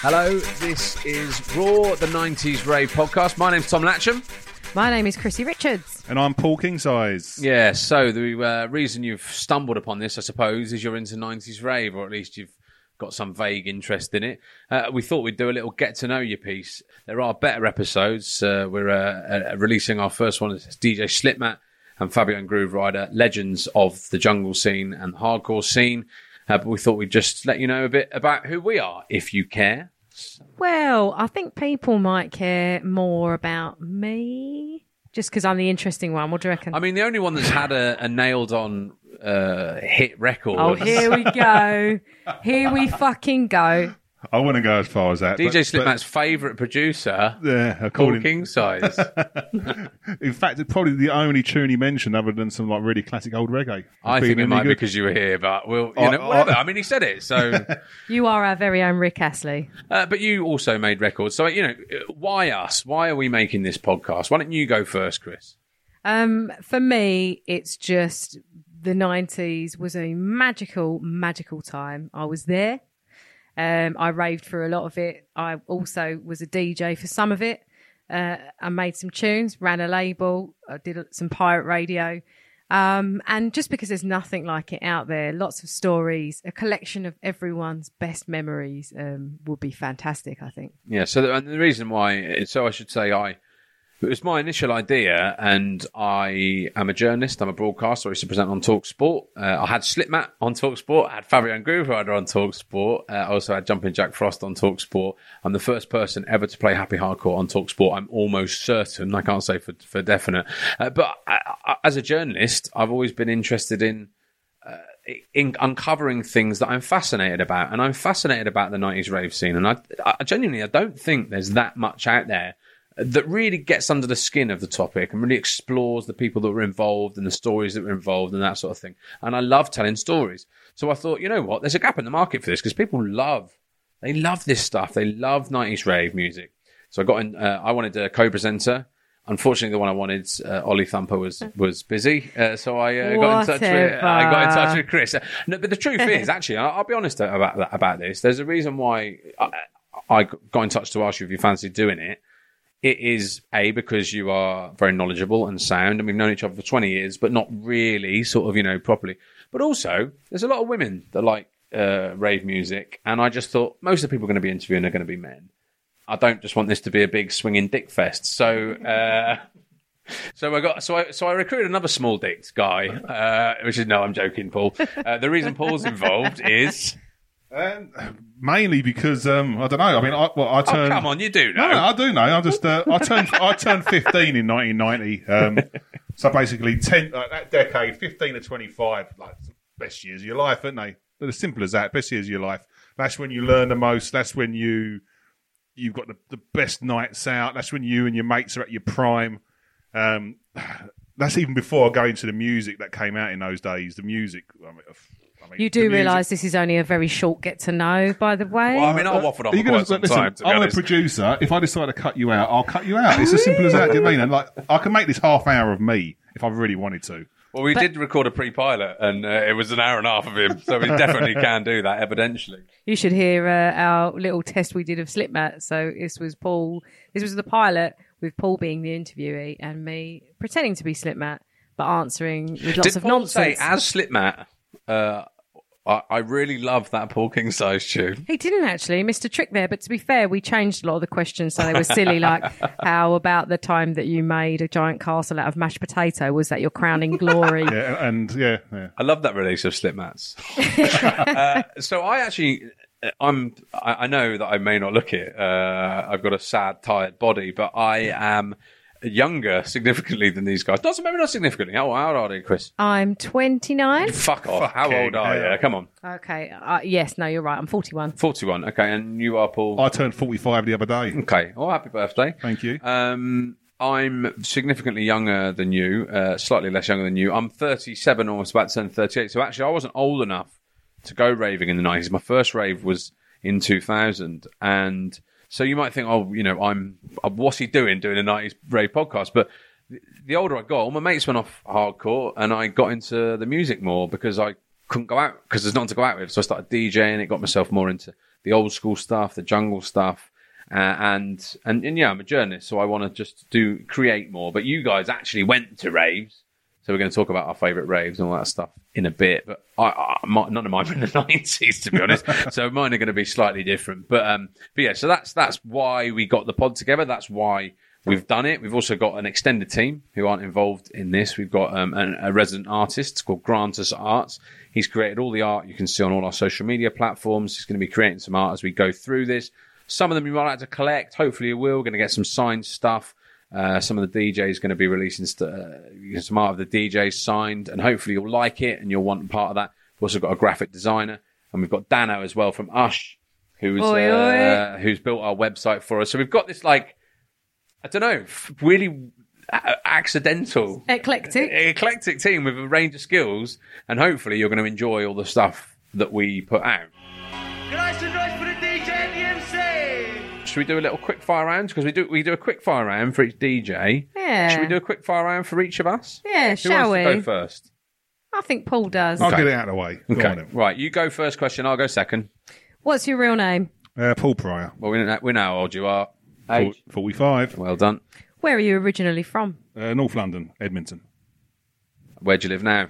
Hello, this is R.O.A.R., the 90s Rave podcast. My name's Tom Latchem. My name is Chrissy Richards. And I'm Paul Kingsize. Yeah, so the uh, reason you've stumbled upon this, I suppose, is you're into 90s Rave, or at least you've got some vague interest in it. Uh, we thought we'd do a little get to know you piece. There are better episodes. Uh, we're uh, uh, releasing our first one. It's DJ Slipmatt and Fabio and Grooverider, legends of the jungle scene and hardcore scene. Uh, but we thought we'd just let you know a bit about who we are, if you care. Well, I think people might care more about me just because I'm the interesting one. What do you reckon? I mean, the only one that's had a, a nailed on uh, hit record. oh, here we go. Here we fucking go. I wouldn't go as far as that. DJ but- favourite producer, yeah, Paul according, King size. in fact, it's probably the only tune he mentioned other than some like really classic old reggae. I Being think it any might be good. because you were here, but we'll, you I- know, I- whatever. I mean, he said it, so. You are our very own Rick Astley. Uh, but you also made records, so you know, uh, why us? Why are we making this podcast? Why don't you go first, Chris? Um, for me, it's just the 90s was a magical, magical time. I was there. Um, I raved for a lot of it. I also was a DJ for some of it. Uh, I made some tunes, ran a label, I did some pirate radio. Um, and just because there's nothing like it out there, lots of stories, a collection of everyone's best memories um, would be fantastic, I think. Yeah. So, the, and the reason why, so I should say, I it was my initial idea, and I am a journalist. I'm a broadcaster. I used to present on Talk Sport. Uh, I had Slipmatt on Talk Sport. I had Fabio and Grooverider on Talk Sport. Uh, I also had Jumping Jack Frost on Talk Sport. I'm the first person ever to play Happy Hardcore on Talk Sport. I'm almost certain. I can't say for for definite, uh, but I, I, as a journalist, I've always been interested in in uncovering things that I'm fascinated about, and I'm fascinated about the '90s rave scene. And I, I genuinely, I don't think there's that much out there that really gets under the skin of the topic and really explores the people that were involved and the stories that were involved and that sort of thing. And I love telling stories. So I thought, you know what? There's a gap in the market for this because people love, they love this stuff. They love '90s rave music. So I got in. Uh, I wanted a co-presenter. Unfortunately, the one I wanted, uh, Ollie Thumper, was was busy, uh, so I uh, got in touch with I got in touch with Chris. Uh, No, but the truth is, actually, I'll, I'll be honest about about this. There's a reason why I, I got in touch to ask you if you fancy doing it. It is a because you are very knowledgeable and sound, and we've known each other for 20 years, but not really, sort of, you know, properly. But also, there's a lot of women that like uh, rave music, and I just thought most of the people going to be interviewing are going to be men. I don't just want this to be a big swinging dick fest. So, uh, so I got so I so I recruited another small dick guy, uh, which is no, I'm joking, Paul. Uh, the reason Paul's involved is Um, mainly because um, I don't know. I mean, I, well, I oh turned. come on, you do No, know. no, I do know. I just uh, I turned I turned 15 in 1990. Um, so basically, 10 like that decade, 15 to 25, like the best years of your life, aren't they? They're as simple as that. Best years of your life. That's when you learn the most. That's when you you've got the, the best nights out. That's when you and your mates are at your prime. Um, that's even before I go into the music that came out in those days. The music. I mean, I mean, You do realise this is only a very short get to know, by the way. Well, I mean, I'll waffle on Are you for quite some listen, time. To be I'm a producer. If I decide to cut you out, I'll cut you out. It's as simple as that. Do you I mean? And like, I can make this half hour of me if I really wanted to. Well, we did record a pre-pilot, and uh, it was an hour and a half of him, so we definitely can do that. Evidentially, You should hear uh, our little test we did of Slipmatt. So this was Paul. This was the pilot with Paul being the interviewee and me pretending to be Slipmatt, but answering with lots did of Paul say nonsense. as Slipmatt? Uh, I, I really love that Paul King size tune. he didn't actually, missed a trick there. But to be fair, we changed a lot of the questions so they were silly. like, how about the time that you made a giant castle out of mashed potato? Was that your crowning glory? Yeah, and yeah, yeah. I love that release of Slipmatts. uh, so I actually, I'm, I, I know that I may not look it. Uh, I've got a sad, tired body, but I am younger significantly than these guys. Not maybe not significantly. How, how old are you, Chris? I'm 29. Fuck off. How old are hell. you? Come on. Okay. Uh, yes. No, you're right. I'm 41. 41. Okay. And you are Paul. I turned 45 the other day. Okay. Oh, happy birthday. Thank you. Um, I'm significantly younger than you, uh, slightly less younger than you. I'm 37, almost about to turn 38. So actually, I wasn't old enough to go raving in the 90s. My first rave was in 2000. And so you might think, oh, you know, I'm, uh, what's he doing doing a 90s rave podcast? But the, older I got, all my mates went off hardcore and I got into the music more because I couldn't go out because there's nothing to go out with. So I started DJing. It got myself more into the old school stuff, the jungle stuff. Uh, and, and and yeah, I'm a journalist, so I want to just do create more. But you guys actually went to raves, so we're going to talk about our favourite raves and all that stuff in a bit. But I, I my, none of mine were in the nineties, to be honest. so mine are going to be slightly different. But um, but yeah, so that's that's why we got the pod together. That's why we've done it. We've also got an extended team who aren't involved in this. We've got um, an, a resident artist called Grantus Arts. He's created all the art you can see on all our social media platforms. He's going to be creating some art as we go through this. Some of them you might like to collect. Hopefully, you will. We're going to get some signed stuff. Uh, some of the DJs going to be releasing st- uh, some art of the DJs signed, and hopefully you'll like it and you'll want part of that. We've also got a graphic designer, and we've got Dano as well from Ush, who's Oi, uh, who's built our website for us. So we've got this like I don't know, really accidental, Eclectic. eclectic team with a range of skills, and hopefully you're going to enjoy all the stuff that we put out. Should we do a little quick fire round? Because we do we do a quick fire round for each DJ. Yeah. Should we do a quick fire round for each of us? Yeah, Who shall wants to go first? I think Paul does. I'll Okay. get it out of the way. Go on then. Right, you go first question. I'll go second. What's your real name? Uh, Paul Pryor, Well, we know, we know how old you are. Age. 45, Well done. Where are you originally from? uh, North London, Edmonton. Where do you live now?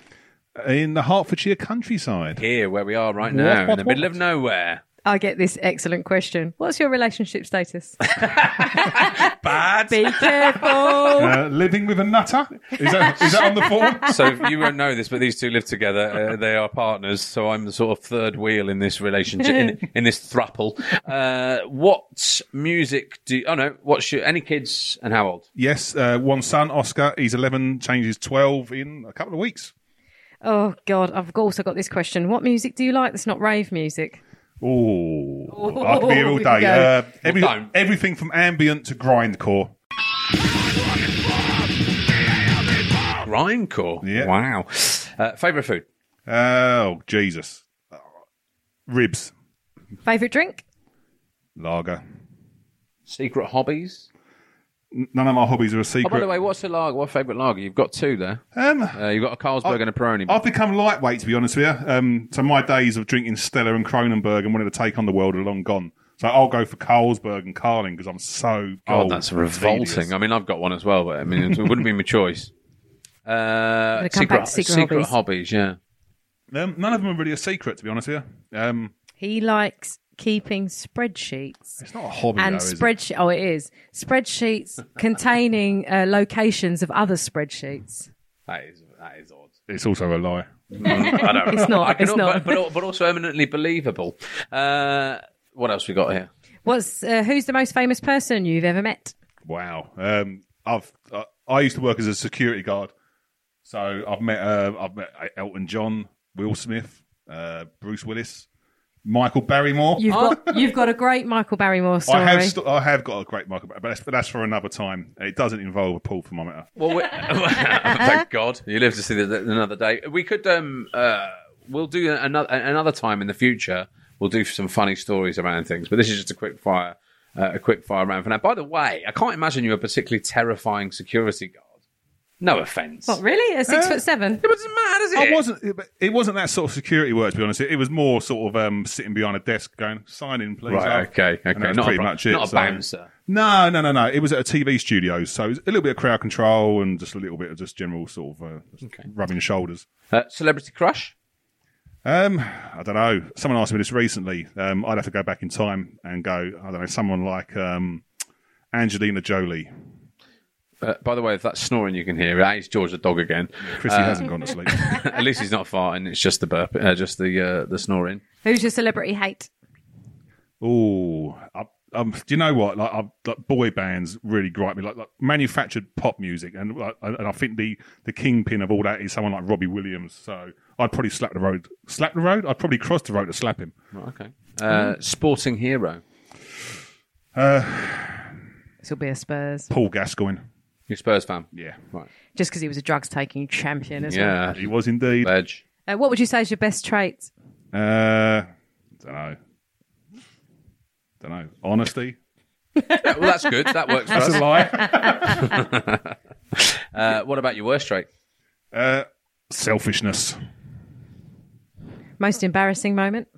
In the Hertfordshire countryside. Here, where we are right What, now, in what, the middle what? of nowhere. I get this excellent question. What's your relationship status? Bad. Be careful. Uh, living with a nutter? Is that, is that on the form? so you won't know this, but these two live together. Uh, they are partners. So I'm the sort of third wheel in this relationship, in, in this thruple. Uh, what music do? Oh no, what's your any kids and how old? Yes, uh, one son, Oscar. He's 11, changes 12 in a couple of weeks. oh God, I've also got this question. What music do you like that's not rave music? Oh, I could be here all day. go. Uh, every, Well, don't. everything from ambient to grindcore. Grindcore. Yeah. Wow. Uh, favorite food? Oh, Jesus. Uh, Ribs, Favorite drink? lager. Secret hobbies? N- None of my hobbies are a Oh, secret. by the way, what's the lager? What favorite lager? You've got two there. um, Uh, you've got a Carlsberg and a Peroni. I've become lightweight, to be honest with you. Um, so my days of drinking Stella and Kronenbourg and wanting to take on the world are long gone. So I'll go for Carlsberg and Carling because I'm so God, old that's revolting. tedious. I mean, I've got one as well, but I mean, it wouldn't be my choice. Uh, Gonna come back to secret hobbies. yeah. Um, none of them are really a secret, to be honest with you. Um, He likes keeping spreadsheets. it's not a hobby, And though, is it? spreadsheet, oh, it is spreadsheets containing uh, locations of other spreadsheets. That is that is odd. It's also a lie. I don't. It's not, I it's not. But, but, but also eminently believable. Uh, what else we got here? What's uh, who's the most famous person you've ever met? Wow. Um, I've uh, I used to work as a security guard, so I've met uh, I've met Elton John, Will Smith, uh, Bruce Willis, Michael Barrymore. You've got you've got a great Michael Barrymore story. I have st- I have got a great Michael, Bar- but that's, but that's for another time. It doesn't involve a pull thermometer. Well, we, thank God you live to see the, the- another day. We could um uh we'll do another another time in the future. We'll do some funny stories around things, but this is just a quick fire uh, a quick fire round for now. By the way, I can't imagine you a particularly terrifying security guard. No offense. what really? At six Uh, foot seven? It doesn't matter, does it? I wasn't. It, it wasn't that sort of security work, to be honest. It, it was more sort of um, sitting behind a desk, going sign in, please. Right. Oh. Okay. Okay. Not pretty a, much it. Not a so- bouncer. No, no, no, no. It was at a TV studio, so it was a little bit of crowd control and just a little bit of just general sort of uh, Okay. rubbing shoulders. Uh, celebrity crush. Um, I don't know. Someone asked me this recently. Um, I'd have to go back in time and go. I don't know. Someone like um, Angelina Jolie. Uh, by the way, if that's snoring you can hear, that is George the dog again. Chrissy hasn't gone to sleep. At least he's not farting. It's just the burp, uh, just the uh, the snoring. Who's your celebrity hate? Oh, um, do you know what? Like, I, like boy bands really gripe me. Like, like manufactured pop music, and like, and I think the the kingpin of all that is someone like Robbie Williams. So I'd probably slap the road. Slap the road? I'd probably cross the road to slap him. Right, okay. Uh, sporting hero. Uh, This will be a Spurs. Paul Gascoigne. You Spurs fan. Yeah, Right. Just because he was a drugs taking champion as well. Yeah. he was indeed. Veg. Uh, what would you say is your best trait? Uh, don't know. Don't know. Honesty. well, that's good. That works for That's a us. lie. Uh, what about your worst trait? uh, selfishness. Most embarrassing moment?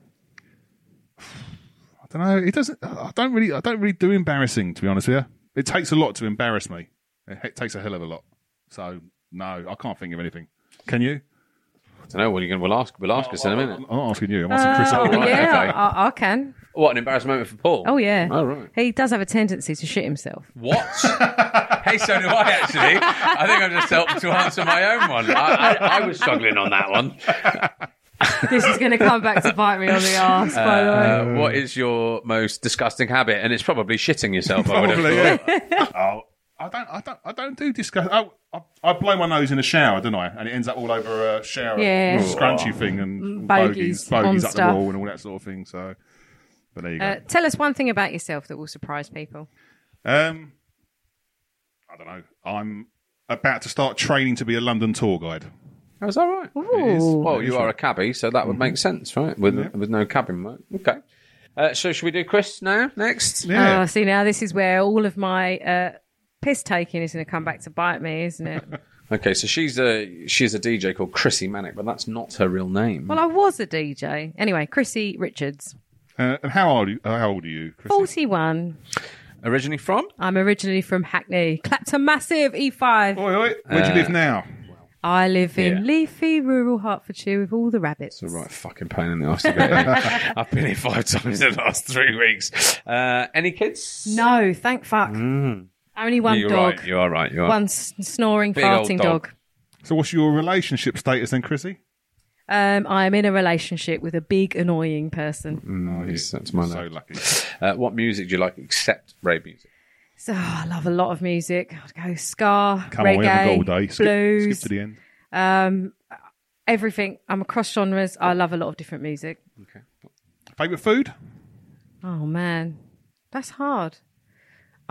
I I don't know. It doesn't. I don't really. I don't really do embarrassing. To be honest with you, it takes a lot to embarrass me. It takes a hell of a lot. So no, I can't think of anything. Can you? I don't know. What are you going? to We'll ask. We'll ask us in a minute. I'm not asking you. I'm asking Chris. Uh, right, yeah, okay. I, I can. What an embarrassing moment for Paul. Oh yeah. Oh right. He does have a tendency to shit himself. What? hey, so do I actually. I think I'm just helping to answer my own one. I, I, I was struggling on that one. this is going to come back to bite me on the arse. by the way. Uh, what is your most disgusting habit? And it's probably shitting yourself. I would have Probably. thought. Yeah. oh, I don't. I don't. I don't do discuss. Oh, I, I blow my nose in a shower, don't I? And it ends up all over a shower Yeah. scrunchy thing and Bogies bogies, bogies on up the wall and all that sort of thing. So, but there you go. Uh, tell us one thing about yourself that will surprise people. Um, I don't know. I'm about to start training to be a London tour guide. Oh, is that right? Ooh. Well, you are a cabbie, so that would make sense, right? With with no cabin work. Okay. Uh, so, should we do Chris now? Next. Yeah. Oh, see now this is where all of my uh, piss taking is going to come back to bite me, isn't it? Okay, so she's a she's a DJ called Chrissy Manic, but that's not her real name. well, I was a DJ anyway. Chrissy Richards, Uh, and how old? Are you, uh, how old are you? Chrissy? forty-one. Originally from? I'm originally from Hackney, Clapton Massive E5. Oi, oi. Where do you live now? I live in Yeah. leafy rural Hertfordshire with all the rabbits. It's a right fucking pain in the ass to get here. I've been here five times in the last three weeks. Uh, any kids? No, thank fuck. Only one You're dog. right. You are right. You are. One s- snoring, Big old farting dog. dog. So, what's your relationship status then, Chrissy? Um, I'm in a relationship with a big, annoying person. Mm, yes, that's my So note. lucky. Uh, what music do you like except rave music? So I love a lot of music. I'd go ska, Come reggae, on, we haven't got day. Skip, blues, skip to the end. um, everything. I'm across genres. I love a lot of different music. Okay. Favorite food? Oh man, that's hard.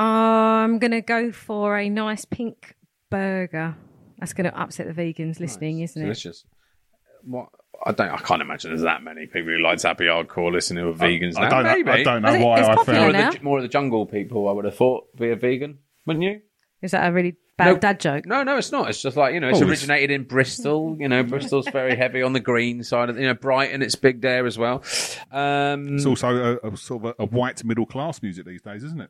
I'm gonna go for a nice pink burger. That's gonna upset the vegans listening, isn't it? Delicious. What? I don't. I can't imagine there's that many people who like happy hardcore listening who are vegans I now. don't, know, Maybe. I don't know I why I popular More found of, the, more of the jungle people, I would have thought, be a vegan, wouldn't you? Is that a really bad No. dad joke? No, no, it's not. It's just like you know, it's Oh, it's- originated in Bristol. You know, Bristol's very heavy on the green side. Of, you know, Brighton, it's big there as well. Um, It's also a, a sort of a, a white middle class music these days, isn't it?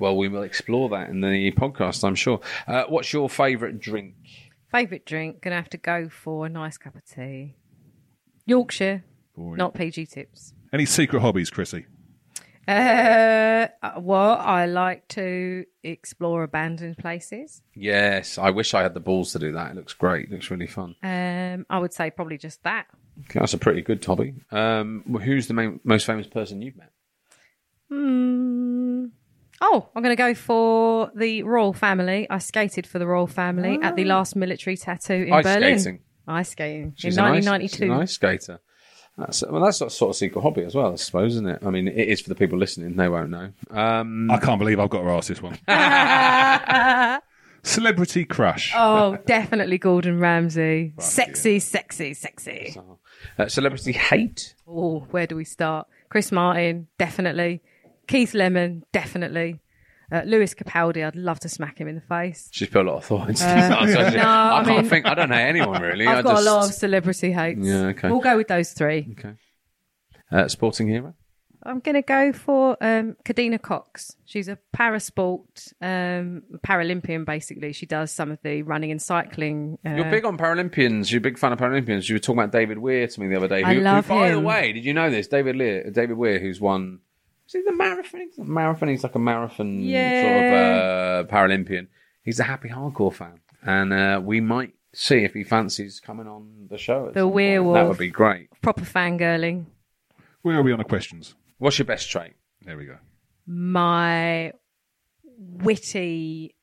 Well, we will explore that in the podcast, I'm sure. Uh, what's your favourite drink? Favourite drink? Gonna have to go for a nice cup of tea. Yorkshire, Boring. not PG tips. Any secret hobbies, Chrissy? Uh, well, I like to explore abandoned places. Yes, I wish I had the balls to do that. It looks great. It looks really fun. Um, I would say probably just that. Okay, that's a pretty good hobby. Um, who's the main, most famous person you've met? Hmm. Oh, I'm going to go for the royal family. I skated for the royal family at the last military tattoo in Ice Berlin. skating. Ice skating She's in an ice- 1992. she's an ice skater. That's, well, that's a sort of secret hobby as well, I suppose, isn't it? I mean, it is for the people listening; they won't know. Um, I can't believe I've got to ask this one. Celebrity crush. Oh, definitely Gordon Ramsay. sexy, sexy, sexy. uh, celebrity hate. Oh, where do we start? Chris Martin, definitely. Keith Lemon, definitely. Uh, Lewis Capaldi, I'd love to smack him in the face. She's put a lot of thought into this answer. Uh, no, I, I can't mean- think. I don't know anyone really. I I've got just, a lot of celebrity hates. Yeah, okay. We'll go with those three. Okay. Uh, sporting hero. I'm going to go for um, Kadeena Cox. She's a parasport um, Paralympian, basically. She does some of the running and cycling. Uh, You're big on Paralympians. You're a big fan of Paralympians. You were talking about David Weir to me the other day. I love who, by the way, did you know this? David Lear, David Weir, who's won. Is he the marathon? He's not marathon. He's like a marathon Yeah. sort of uh, Paralympian. He's a happy hardcore fan, and uh, we might see if he fancies coming on the show. at The some point. That would be great. proper fangirling. Where are we on the questions? What's your best trait? There we go. My witty.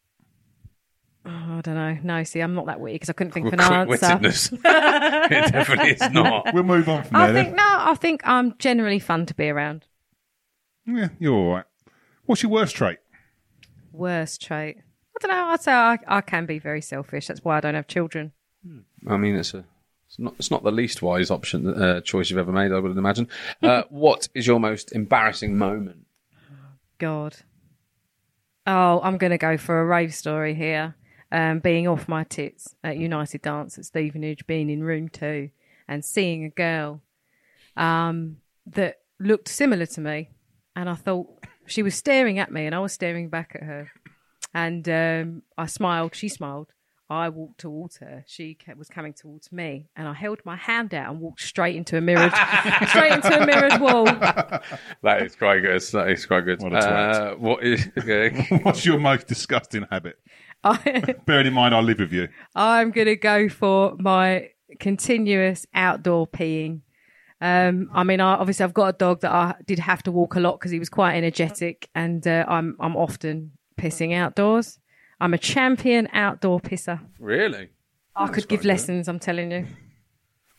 Oh, I don't know. No, see, I'm not that witty because I couldn't think of an answer. Quick-wittedness. it definitely is not. We'll move on from I there. think no. I think I'm generally fun to be around. Then. Yeah, you're all right. What's your worst trait? Worst trait. I don't know. I'd say I, I can be very selfish. That's why I don't have children. I mean, it's a. It's not, it's not the least wise option uh, choice you've ever made, I would imagine. Uh, what is your most embarrassing moment? God. Oh, I'm going to go for a rave story here. Um, being off my tits at United Dance at Stevenage, being in room two and seeing a girl um, that looked similar to me and I thought she was staring at me, and I was staring back at her. And um, I smiled. She smiled. I walked towards her. She ca- was coming towards me, and I held my hand out and walked straight into a mirrored, straight into a mirrored wall. That is quite good. That is quite good. What a. Uh, what is? Okay. What's your most disgusting habit? I, Bearing in mind, I live with you. I'm going to go for my continuous outdoor peeing. Um, I mean, I, obviously, I've got a dog that I did have to walk a lot because he was quite energetic, and uh, I'm I'm often pissing outdoors. I'm a champion outdoor pisser. really? I could give lessons. I'm telling you.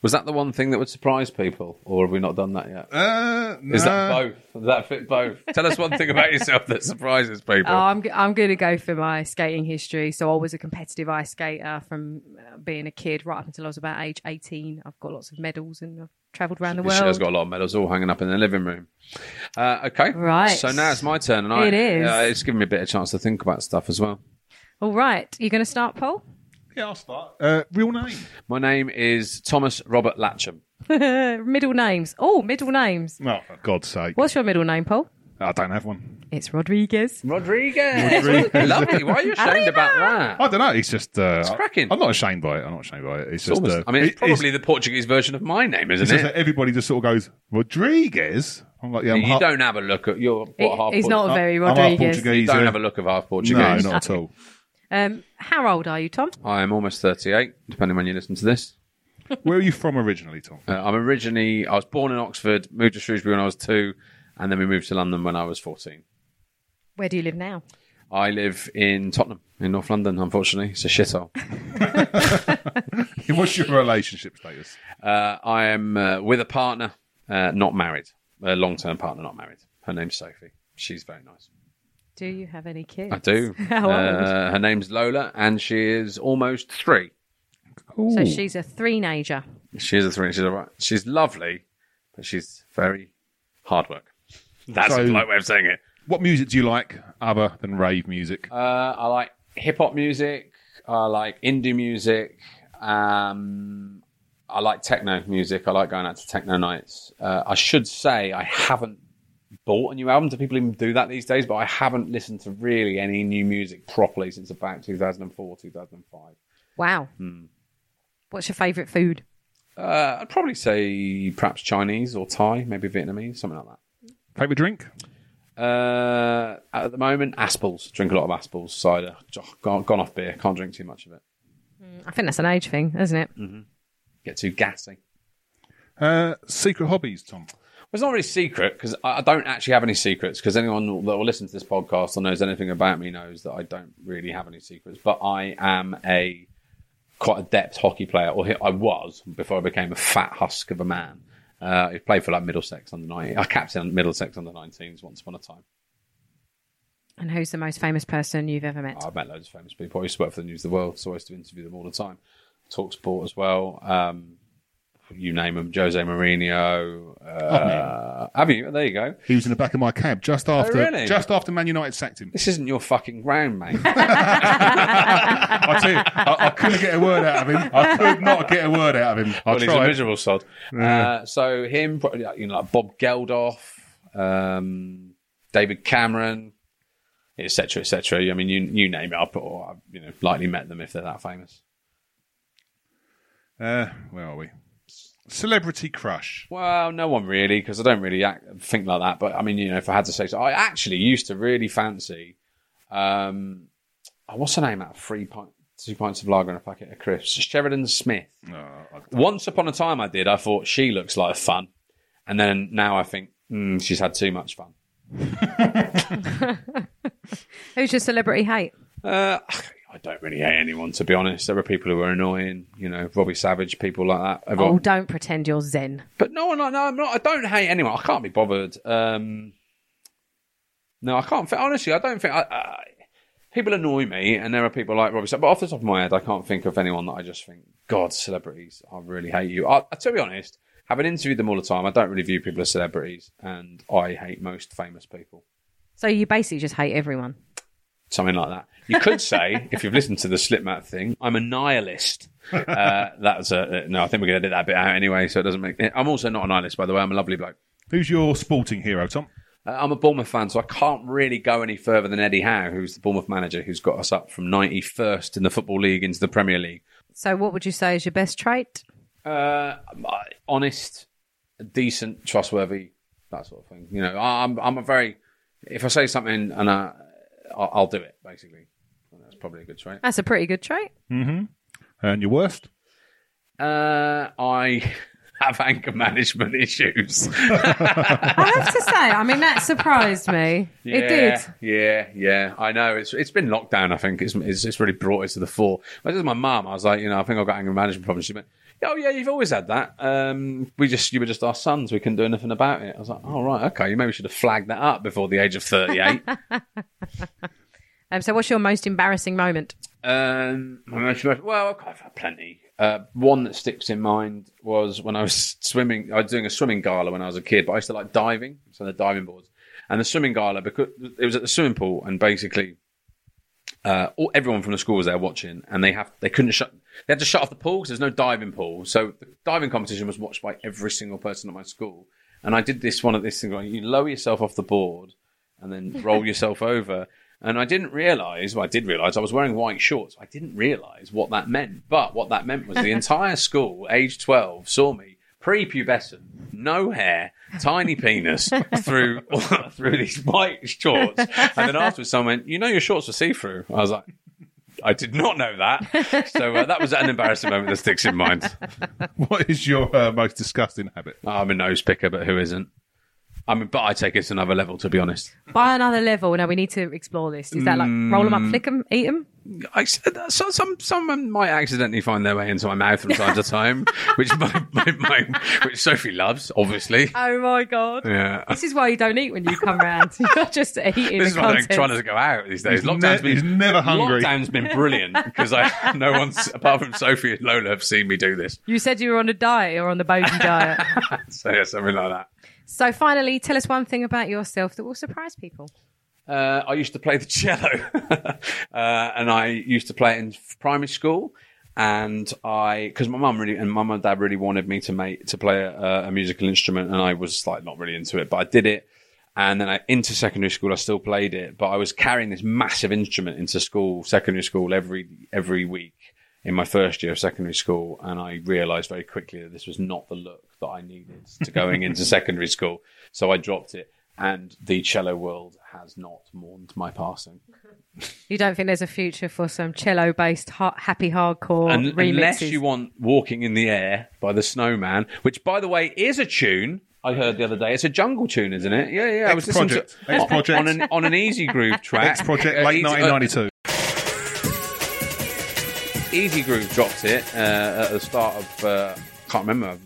Was that the one thing that would surprise people, or have we not done that yet? Uh, Is that both? Does that fit both? Tell us one thing about yourself that surprises people. Oh, I'm g- I'm going to go for my skating history. So I was a competitive ice skater from uh, being a kid right up until I was about age 18. I've got lots of medals and I've travelled around the world. She has world. got a lot of medals all hanging up in the living room. Uh, okay, Right. So now it's my turn, and I, It is. Uh, it's given me a bit of chance to think about stuff as well. All right, you going to start, Paul? Yeah, I'll start. Uh, real name? My name is Thomas Robert Latchem. middle names. Oh, middle names. Oh, for God's sake. What's your middle name, Paul? I don't have one. It's Rodriguez. Rodriguez. Rodriguez. Lovely. Why are you ashamed about that? I don't know. It's just. Uh, It's cracking. I'm not ashamed by it. I'm not ashamed by it. It's just. Almost- uh, I mean, it's it- probably the Portuguese version of my name, isn't It's just it? that everybody just sort of goes Rodriguez. I'm like, yeah, I'm You half, don't have a look at your He- what half. he's not very I'm half Rodriguez. Portuguese. You don't uh, have a look of half Portuguese. No, Portuguese. not at all. Um, how old are you, Tom? I am almost thirty-eight, depending when you listen to this. Where are you from originally, Tom? Uh, I'm originally. I was born in Oxford, moved to Shrewsbury when I was two, and then we moved to London when I was fourteen. Where do you live now? I live in Tottenham, in North London. Unfortunately, it's a shithole. What's your relationship status? Uh, I am uh, with a partner, uh, not married, a long-term partner, not married. Her name's Sophie. She's very nice. Do you have any kids? I do. How old? Uh, her name's Lola, and she is almost three. so she's a three-nager. She is a three. She's all right. She's lovely, but she's very hard work. That's So- a polite way of saying it. What music do you like other than rave music? Uh, I like hip hop music. I like indie music. Um, I like techno music. I like going out to techno nights. Uh, I should say I haven't bought a new album. Do people even do that these days? But I haven't listened to really any new music properly since about 2004, 2005. Wow. Hmm. What's your favourite food? Uh, I'd probably say perhaps Chinese or Thai, maybe Vietnamese, something like that. Favorite drink? Uh, at the moment, Aspalls. Drink a lot of Aspalls cider. Gone, gone off beer. Can't drink too much of it. I think that's an age thing, isn't it? Mm. Get too gassy. Uh, secret hobbies, Tom. It's not really secret because I I don't actually have any secrets. Because anyone that will listen to this podcast or knows anything about me knows that I don't really have any secrets. But I am a quite adept hockey player, or I was before I became a fat husk of a man. Uh, I played for like Middlesex under 19. I captained Middlesex under 19s once upon a time. And who's the most famous person you've ever met? I've met loads of famous people. I used to work for the News of the World, so I used to interview them all the time. Talk sport as well. Um, you name them, Jose Mourinho. Uh, have you? There you go. He was in the back of my cab just after really? just after Man United sacked him. This isn't your fucking ground, mate. I tell you, I, I couldn't get a word out of him. I could not get a word out of him. I well, he's a tried. miserable sod. Uh, so him, you know, like Bob Geldof, um, David Cameron, etc., etc. I mean, you you name it. I've or I've, you know, likely met them if they're that famous. Uh, where are we? Celebrity crush. Well, no one really, because I don't really act, think like that. But I mean, you know, if I had to say so, I actually used to really fancy. Um, oh, what's her name? At three pint, two pints of lager and a packet of crisps. Sheridan Smith. Oh, Once upon a time, I did. I thought she looks like fun, and then now I think mm, she's had too much fun. Who's your celebrity hate? Uh, I don't really hate anyone, to be honest. There are people who are annoying, you know, Robbie Savage, people like that. Everyone- Oh, don't pretend you're Zen. But no, no, no, I'm not. I don't hate anyone. I can't be bothered. Um, no, I can't. Think, honestly, I don't think. I, I, people annoy me, and there are people like Robbie. Savage, But off the top of my head, I can't think of anyone that I just think, God, celebrities, I really hate you. I, to be honest, having interviewed them all the time, I don't really view people as celebrities, and I hate most famous people. So you basically just hate everyone. Something like that. You could say, if you've listened to the Slipmatt thing, I'm a nihilist. Uh, that's a no. I think we're going to edit that bit out anyway, so it doesn't make. I'm also not a nihilist, by the way. I'm a lovely bloke. Who's your sporting hero, Tom? Uh, I'm a Bournemouth fan, so I can't really go any further than Eddie Howe, who's the Bournemouth manager, who's got us up from 91st in the Football League into the Premier League. So, what would you say is your best trait? Uh, honest, decent, trustworthy, that sort of thing. You know, I'm I'm a very. If I say something and I, I'll, I'll do it, basically. That's probably a good trait. That's a pretty good trait. Mm-hmm. And your worst? Uh, I have anger management issues. I have to say, I mean, that surprised me. It did. Yeah, yeah. I know. It's it's been lockdown. I think it's it's, it's really brought it to the fore. But this is my mum. I was like, you know, I think I've got anger management problems. She went, oh yeah, you've always had that. Um, we just you were just our sons. We couldn't do anything about it. I was like, oh right, okay. You maybe should have flagged that up before the age of thirty eight. Um, so, what's your most embarrassing moment? Um, my most- well, I've had plenty. Uh, one that sticks in mind was when I was swimming. I was doing a swimming gala when I was a kid, but I used to like diving, so the diving boards. And the swimming gala because it was at the swimming pool, and basically, uh, all, everyone from the school was there watching, and they have they couldn't shut. They had to shut off the pool because there's no diving pool. So the diving competition was watched by every single person at my school. And I did this one of this thing where you lower yourself off the board and then roll yourself over. And I didn't realise, well, I did realise I was wearing white shorts. I didn't realise what that meant. But what that meant was the entire school, age 12, saw me prepubescent, no hair, tiny penis through through these white shorts. And then afterwards, someone went, You know, your shorts were see through. I was like, I did not know that. So uh, that was an embarrassing moment that sticks in mind. What is your uh, most disgusting habit? I'm a nose picker, but who isn't? I mean, but I take it to another level, to be honest. By another level, now we need to explore this. Is that like roll them up, flick them, eat them? I said uh, so, some someone might accidentally find their way into my mouth from time to time, which my, my, my, which Sophie loves, obviously. Oh my god! Yeah. This is why you don't eat when you come round. You're just eating. This is why I'm trying to go out these days. He's Lockdown's ne- he's been never hungry. Lockdown's been brilliant because I no one's apart from Sophie and Lola have seen me do this. You said you were on a diet or on the Bodhi diet. So yeah, something like that. so finally, tell us one thing about yourself that will surprise people. Uh, I used to play the cello, uh, and I used to play it in primary school. And I, because my mum really and my mum and dad really wanted me to make to play a, a musical instrument, and I was like not really into it, but I did it. And then I, into secondary school, I still played it, but I was carrying this massive instrument into school, secondary school, every every week in my first year of secondary school, and I realised very quickly that this was not the look that I needed to going into secondary school. So I dropped it, and the cello world has not mourned my passing. You don't think there's a future for some cello-based ha- happy hardcore Un- remixes? unless you want "Walking in the Air" by the Snowman, which, by the way, is a tune. I heard the other day. It's a jungle tune, isn't it? Yeah, yeah. I was listening to X-Project. X-Project. on an on an Easy Groove track. X Project, late Easy- uh, 1992. Easy Groove dropped it uh, at the start of. Uh, can't remember.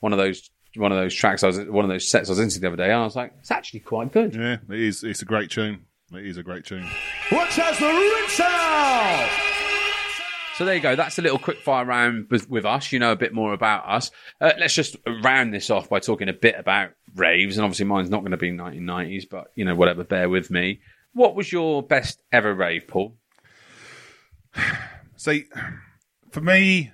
One of those one of those tracks. I was one of those sets I was into the other day, and I was like, it's actually quite good. Yeah, it is. It's a great tune. It is a great tune. Watch as the rinse out. So there you go. That's a little quick fire round with, with us. You know a bit more about us. Uh, let's just round this off by talking a bit about raves. And obviously, mine's not going to be 1990s, but you know, whatever. Bear with me. What was your best ever rave, Paul? See, for me,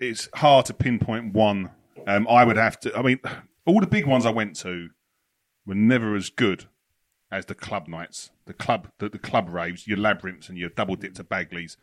it's hard to pinpoint one. Um, I would have to. I mean, all the big ones I went to were never as good as the club nights, the club, the, the club raves, your labyrinths and your double dip to Bagleys.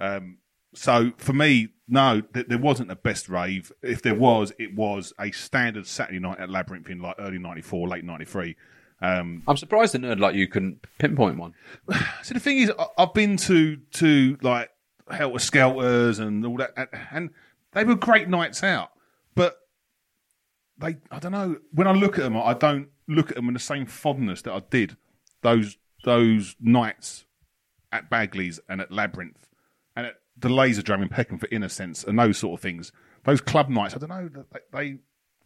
Um, so for me, no, th- there wasn't a best rave. If there was, it was a standard Saturday night at Labyrinth in like early '94, late '93. Um, I'm surprised a nerd like you couldn't pinpoint one. so the thing is, I- I've been to to like Helter Skelters and all that, and they were great nights out. But they, I don't know. When I look at them, I don't look at them with the same fondness that I did those those nights at Bagley's and at Labyrinth and at the Laserdrome in Peckham for Innocence and those sort of things. Those club nights, I don't know. They, they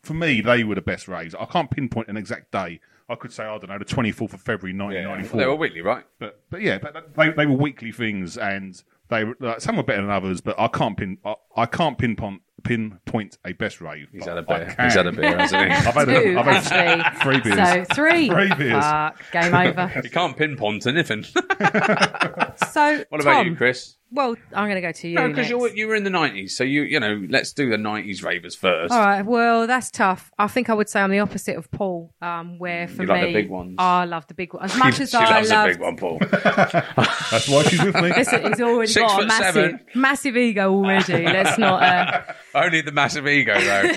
for me, they were the best raves. I can't pinpoint an exact day. I could say, I don't know, the 24th of February, 1994. They were weekly, right? But but yeah, but they they were weekly things, and they were- like, some were better than others. But I can't pin I, I can't pinpoint pinpoint a best rave. He's but had a I beer. can. He's had a beer, hasn't he? I've had, Two, a, I've had actually. three beers. So three. Three beers. Fuck, game over. You can't pinpoint anything. So, What about Tom, you, Chris? Well, I'm going to go to you. No, because you were, you were in the nineties, so you you know, let's do the nineties ravers first. All right. Well, that's tough. I think I would say I'm the opposite of Paul, um, where for You me, like the big ones. I love the big ones as much as she I loves a love. big one, Paul. That's why she's with me. Listen, he's already Six got a massive, seven. massive ego already. Let's not. Uh, Only the massive ego, though.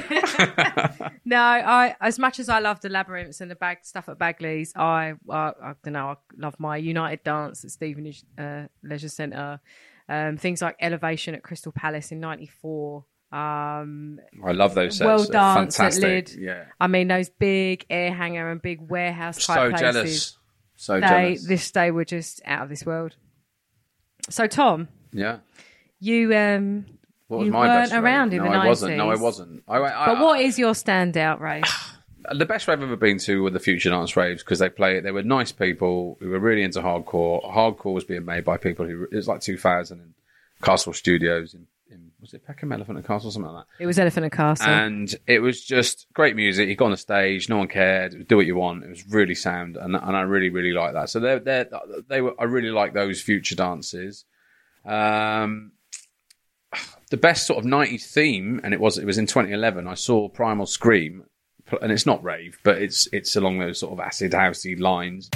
no, I as much as I love the labyrinths and the bag stuff at Bagley's, I I, I don't know. I love my United Dance at Stevenage uh, Leisure Centre. Um, things like Elevation at Crystal Palace in '94. Um, I love those sets. Well at fantastic. Lid. Yeah. I mean, those big air hanger and big warehouse So type places. So jealous. So jealous They jealous. this day were just out of this world. So Tom, yeah. you um, What was You my weren't around in no, the I wasn't. No, I wasn't. I, I, but what is your standout rave? the best rave I've ever been to were the Future Dance raves because they play. They were nice people who were really into hardcore. Hardcore was being made by people who it was like 2000 in Castle Studios in, in was it Peckham Elephant and Castle something like that. It was Elephant and Castle. And it was just great music. You got on the stage, no one cared. Do what you want. It was really sound, and and I really really like that. So they they they were. I really like those future dances. Um, the best sort of '90s theme, and it was it was in 2011. I saw Primal Scream, and it's not rave, but it's it's along those sort of acid housey lines.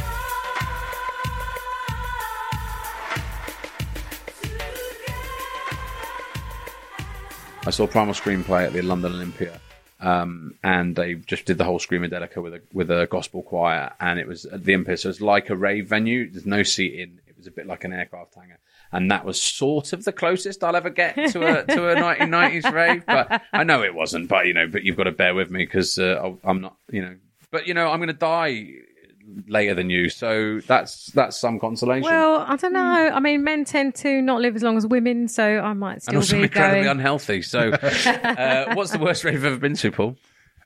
I saw Primal Scream play at the London Olympia, um, and they just did the whole Screamadelica with a with a gospel choir, and it was at the Olympia, so it's like a rave venue. There's no seating. It was a bit like an aircraft hangar, and that was sort of the closest I'll ever get to a to a 1990s rave. But I know it wasn't. But you know, but you've got to bear with me because uh, I'm not, you know. But you know, I'm going to die later than you, so that's that's some consolation. well, I don't know. I mean, men tend to not live as long as women, so I might still and still also be incredibly going. unhealthy. So, uh, what's the worst rave you've ever been to, Paul?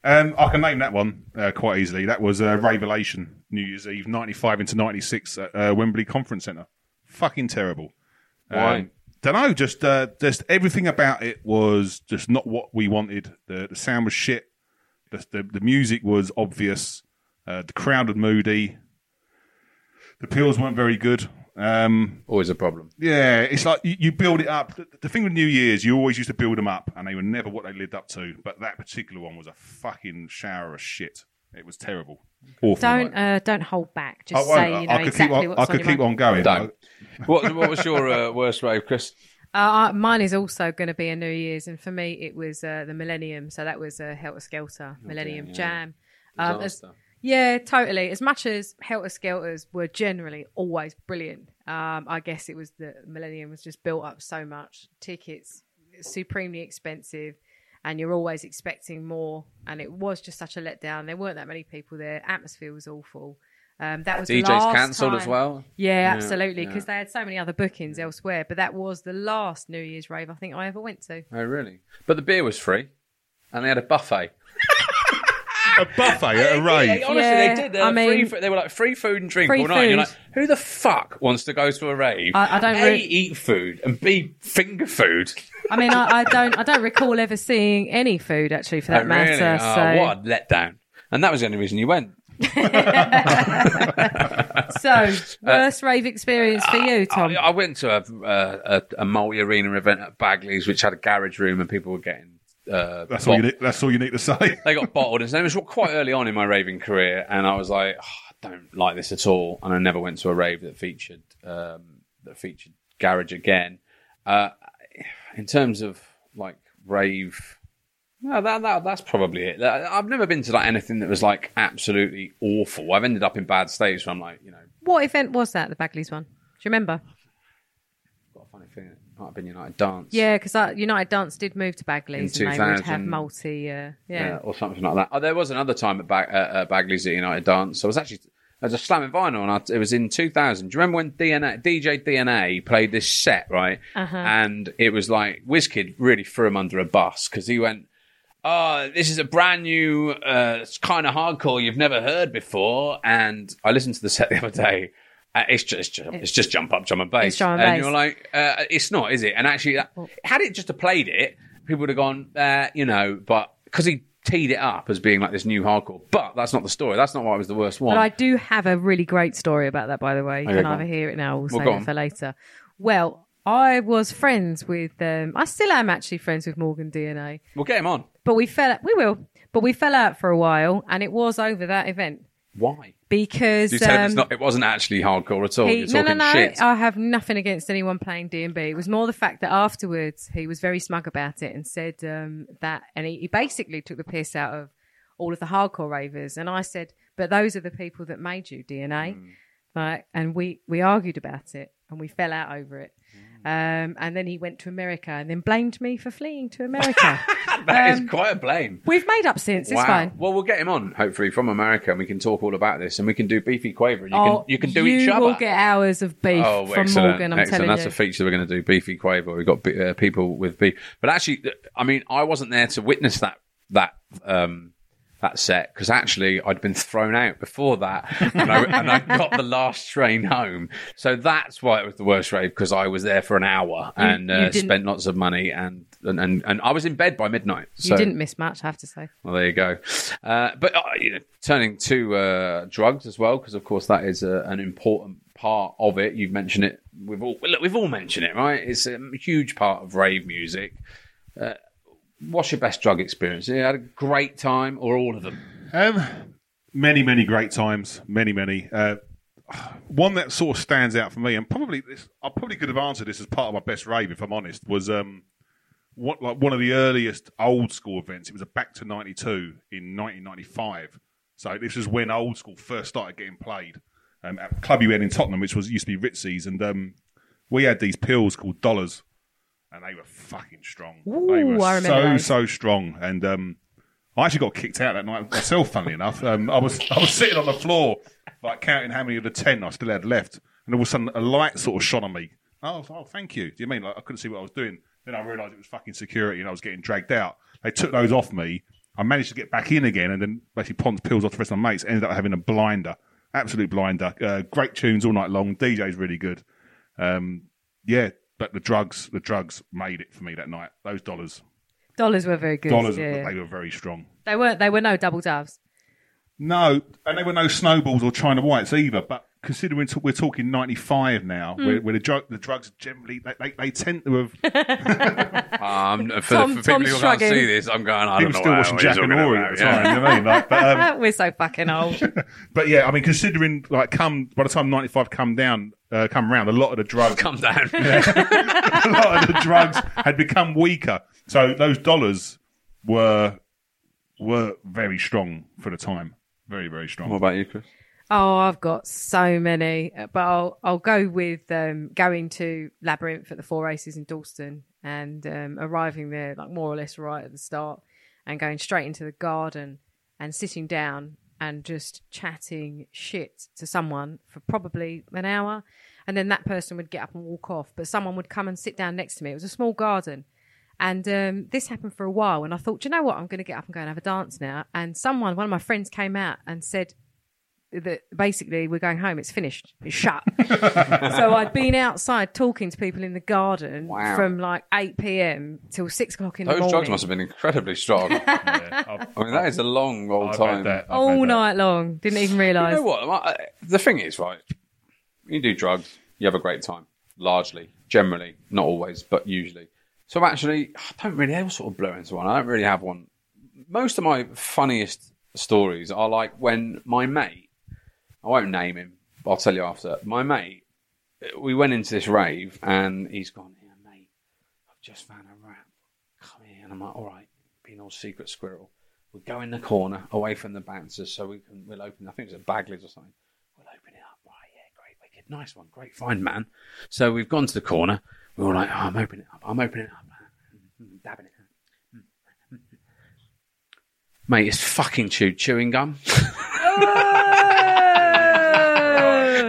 Um, I can name that one uh, quite easily. That was uh, Revelation New Year's Eve, 95 into 96 at uh, Wembley Conference Centre. Fucking terrible. Why? don't know. Just, uh, just everything about it was just not what we wanted. The, the sound was shit. The, the, the music was obvious. Uh, the crowd was moody. The pills weren't very good. Um, Always a problem. yeah, it's like you, you build it up. The, the thing with New Year's, you always used to build them up, and they were never what they lived up to. But that particular one was a fucking shower of shit. It was terrible, awful. Don't uh, don't hold back. Just I say you know I could exactly keep on. what's I could your keep mind. on going. Don't. what, what was your uh, worst rave, Chris? Uh, uh, mine is also going to be a New Year's, and for me, it was uh, the Millennium. So that was uh, Helter Skelter Millennium yeah. Jam. Um, as- yeah, totally. As much as Helter Skelters were generally always brilliant, um, I guess it was the Millennium was just built up so much. Tickets supremely expensive, and you're always expecting more. And it was just such a letdown. There weren't that many people there. Atmosphere was awful. Um, that was DJ's cancelled as well. Yeah, absolutely. yeah. Because they had so many other bookings elsewhere. But that was the last New Year's rave I think I ever went to. Oh, really? But the beer was free, and they had a buffet. A buffet at a rave. honestly, Yeah, they did. They, I were free, mean- fo- they were like free food and drink all night. And You're like, who the fuck wants to go to a rave? I- I don't A, re- eat food and B, finger food. I mean, I, I don't, I don't recall ever seeing any food actually for that Oh, matter. really? Oh, so, what a letdown. And that was the only reason you went. so worst rave experience for you, uh, Tom? I, I went to a, uh, a, a, a multi-arena event at Bagley's, which had a garage room, and people were getting. Uh, That's all you need. That's all you need to say. they got bottled, and it was quite early on in my raving career, and I was like, "Oh, I don't like this at all, and I never went to a rave that featured um, that featured garage again. Uh, in terms of like rave, no, that, that that's probably it. I've never been to like anything that was like absolutely awful. I've ended up in bad states where I'm like, you know, What event was that? The Bagley's one? Do you remember? got a funny feeling it might have been United Dance. Yeah, because United Dance did move to Bagley's In and they would 2000. have multi. Uh, yeah. yeah, or something like that. Oh, there was another time at, Bag- uh, Bagley's at United Dance. So I was actually as a slamming vinyl, and I, it was in 2000. Do you remember when DNA, DJ DNA played this set, right? Uh-huh. And it was like WizKid really threw him under a bus because he went, "Oh, this is a brand new, uh, kind of hardcore you've never heard before." And I listened to the set the other day. Uh, it's just, it's just, it's just jump up, jump and bass, It's drum and and bass. you're like, uh, it's not, is it? And actually, that, had it just played it, people would have gone, uh, you know, but because he teed it up as being like this new hardcore. But that's not the story. That's not why it was the worst one. But I do have a really great story about that, by the way. You Okay, can on. either hear it now or Well, save it for later. Well, I was friends with, um, I still am actually friends with Morgan DNA, we'll get him on. but we fell, we will, but we fell out for a while, and it was over that event Why? because You tell him it's um, not, it wasn't actually hardcore at all. he, You're no, talking no, no. shit. I have nothing against anyone playing D and B. It was more the fact that afterwards he was very smug about it and said um, that, and he, he basically took the piss out of all of the hardcore ravers. And I said, but those are the people that made you DNA, Mm. like, and we we argued about it and we fell out over it. Mm. Um, and then he went to America and then blamed me for fleeing to America. That is um, quite a blame. We've made up since. It's wow. fine. Well, we'll get him on hopefully from America, and we can talk all about this, and we can do beefy quaver. You oh, can you can do you each other. We will get hours of beef Oh, from excellent! Morgan. I'm excellent. telling That's you. a feature we're going to do. Beefy Quaver. We've got uh, people with beef, but actually, I mean, I wasn't there to witness that that um, that set because actually I'd been thrown out before that, and I, and I got the last train home. So that's why it was the worst rave because I was there for an hour and you uh, spent lots of money and, and and and I was in bed by midnight. So you didn't miss much, I have to say. well, there you go. Uh, but uh, you know, turning to uh, drugs as well, because of course that is uh, an important part of it. You've mentioned it. We've all look, we've all mentioned it, right? It's a huge part of rave music. What's your best drug experience? You had a great time, or all of them? Um, many, many great times. Many, many. Uh, one that sort of stands out for me, and probably this, I probably could have answered this as part of my best rave, if I'm honest, was um, what like one of the earliest old school events. It was a back to '92 in 1995. So this was when old school first started getting played um, at Club UN in Tottenham, which was used to be Ritzy's, and um, we had these pills called dollars, and they were fucking strong. they Ooh, were I remember so those. so strong, and um, I actually got kicked out that night myself. Funnily enough, um, I was I was sitting on the floor, like counting how many of the ten I still had left, and all of a sudden a light sort of shone on me. Was, oh, thank you. Do you mean like I couldn't see what I was doing? Then I realised it was fucking security, and I was getting dragged out. They took those off me. I managed to get back in again, and then basically pond pills off the rest of my mates. Ended up having a blinder, absolute blinder. Uh, great tunes all night long. DJ's really good. Um, yeah, but the drugs, the drugs made it for me that night. Those dollars, Dollars were very good. dollars, yeah. they were very strong. They weren't. They were no double doves. No, and there were no snowballs or China whites either. But considering t- we're talking ninety five now, Hmm. where, where the, drug, the drugs generally they, they, they tend to have Um, for, Tom- the, for people who can't see this, I'm going. I don't know still what- watching Jack and talking Ori about, at the yeah. You know what I mean? Like, but, um, we're so fucking old. but yeah, I mean, considering like come by the time ninety five come down, uh, come around, a lot of the drugs, Come down. a lot of the drugs had become weaker. So those dollars were were very strong for the time. Very very strong. what about you, Chris? Oh, I've got so many, but I'll I'll go with um, going to Labyrinth at the Four Aces in Dalston and um, arriving there like more or less right at the start, and going straight into the garden and sitting down and just chatting shit to someone for probably an hour, and then that person would get up and walk off, but someone would come and sit down next to me. It was a small garden. And um, this happened for a while, and I thought, you know what? I'm going to get up and go and have a dance now. And someone, one of my friends, came out and said, that basically we're going home. It's finished. It's shut. so I'd been outside talking to people in the garden Wow. from like 8 p.m. till six o'clock in the morning. Those drugs must have been incredibly strong. Yeah, I've, mean, that is a long old I've time. had that. I've all had that. night long. Didn't even realise. You know what? The thing is, right? You do drugs, you have a great time. Largely, generally, not always, but usually. So actually, I don't really. They all sort of blur into one. I don't really have one. Most of my funniest stories are like when my mate. I won't name him. I'll tell you after. My mate. We went into this rave, and he's gone. Yeah, mate. I've just found a rat. Come here, and I'm like, all right, being all secret squirrel. We'll go in the corner, away from the bouncers, so we can. We'll open. I think it's a Bagley's or something. We'll open it up. Right, yeah, great, wicked, nice one, great find, man. So we've gone to the corner. We're all like, oh, I'm opening it up. I'm opening it up. Dabbing it. Mate, it's fucking chewed chewing gum. Ah!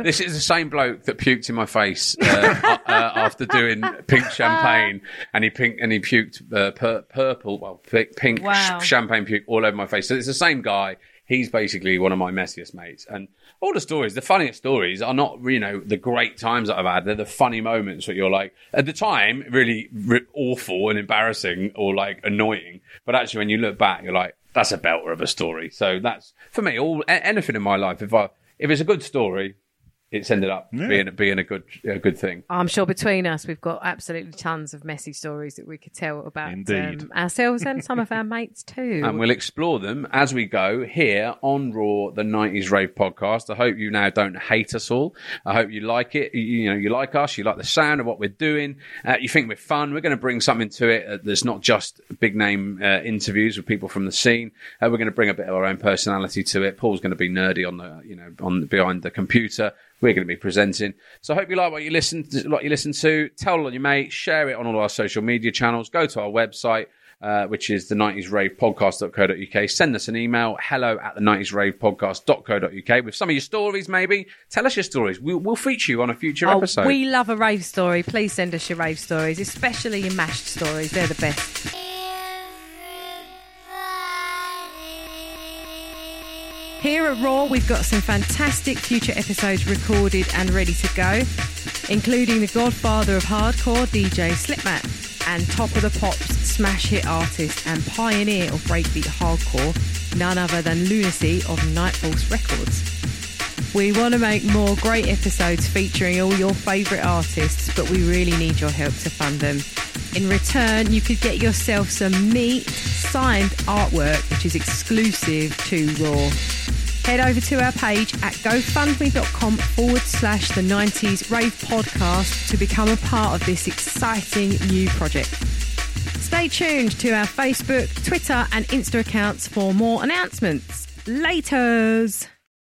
this is the same bloke that puked in my face uh, uh, after doing pink champagne, and he pink and he puked uh, pur- purple, well, pink, pink Wow. sh- champagne puke all over my face. So it's the same guy. He's basically one of my messiest mates, and all the stories, the funniest stories, are not you know the great times that I've had. They're the funny moments that you're like at the time really, re- awful and embarrassing or like annoying, but actually when you look back, you're like that's a belter of a story. So that's for me. All anything in my life, if I if it's a good story, it's ended up Yeah. being being a good a good thing. I'm sure between us, we've got absolutely tons of messy stories that we could tell about um, ourselves and some of our mates too. And we'll explore them as we go here on R.O.A.R, the 90s Rave podcast. I hope you now don't hate us all. I hope you like it. You, you know, you like us, you like the sound of what we're doing. Uh, you think we're fun. We're going to bring something to it uh, that's not just big name uh, interviews with people from the scene. Uh, we're going to bring a bit of our own personality to it. Paul's going to be nerdy on the, you know, on behind the computer. We're going to be presenting. So I hope you like what you listen to, what you listen to. Tell all your mates, share it on all our social media channels. Go to our website uh, which is the 90s rave podcast.co.uk. Send us an email, hello at the 90s rave podcast.co.uk with some of your stories, maybe. Tell us your stories. We'll, we'll feature you on a future Oh, episode. we love a rave story. Please send us your rave stories, especially your mashed stories. They're the best. Here at R.O.A.R, we've got some fantastic future episodes recorded and ready to go, including the godfather of hardcore, DJ Slipmatt, and top of the pops smash hit artist and pioneer of breakbeat hardcore, none other than Luna-C of Kniteforce Records. We want to make more great episodes featuring all your favourite artists, but we really need your help to fund them. In return, you could get yourself some neat signed artwork, which is exclusive to R.O.A.R. Head over to our page at gofundme.com forward slash the 90s rave podcast to become a part of this exciting new project. Stay tuned to our Facebook, Twitter, and Insta accounts for more announcements. Laters!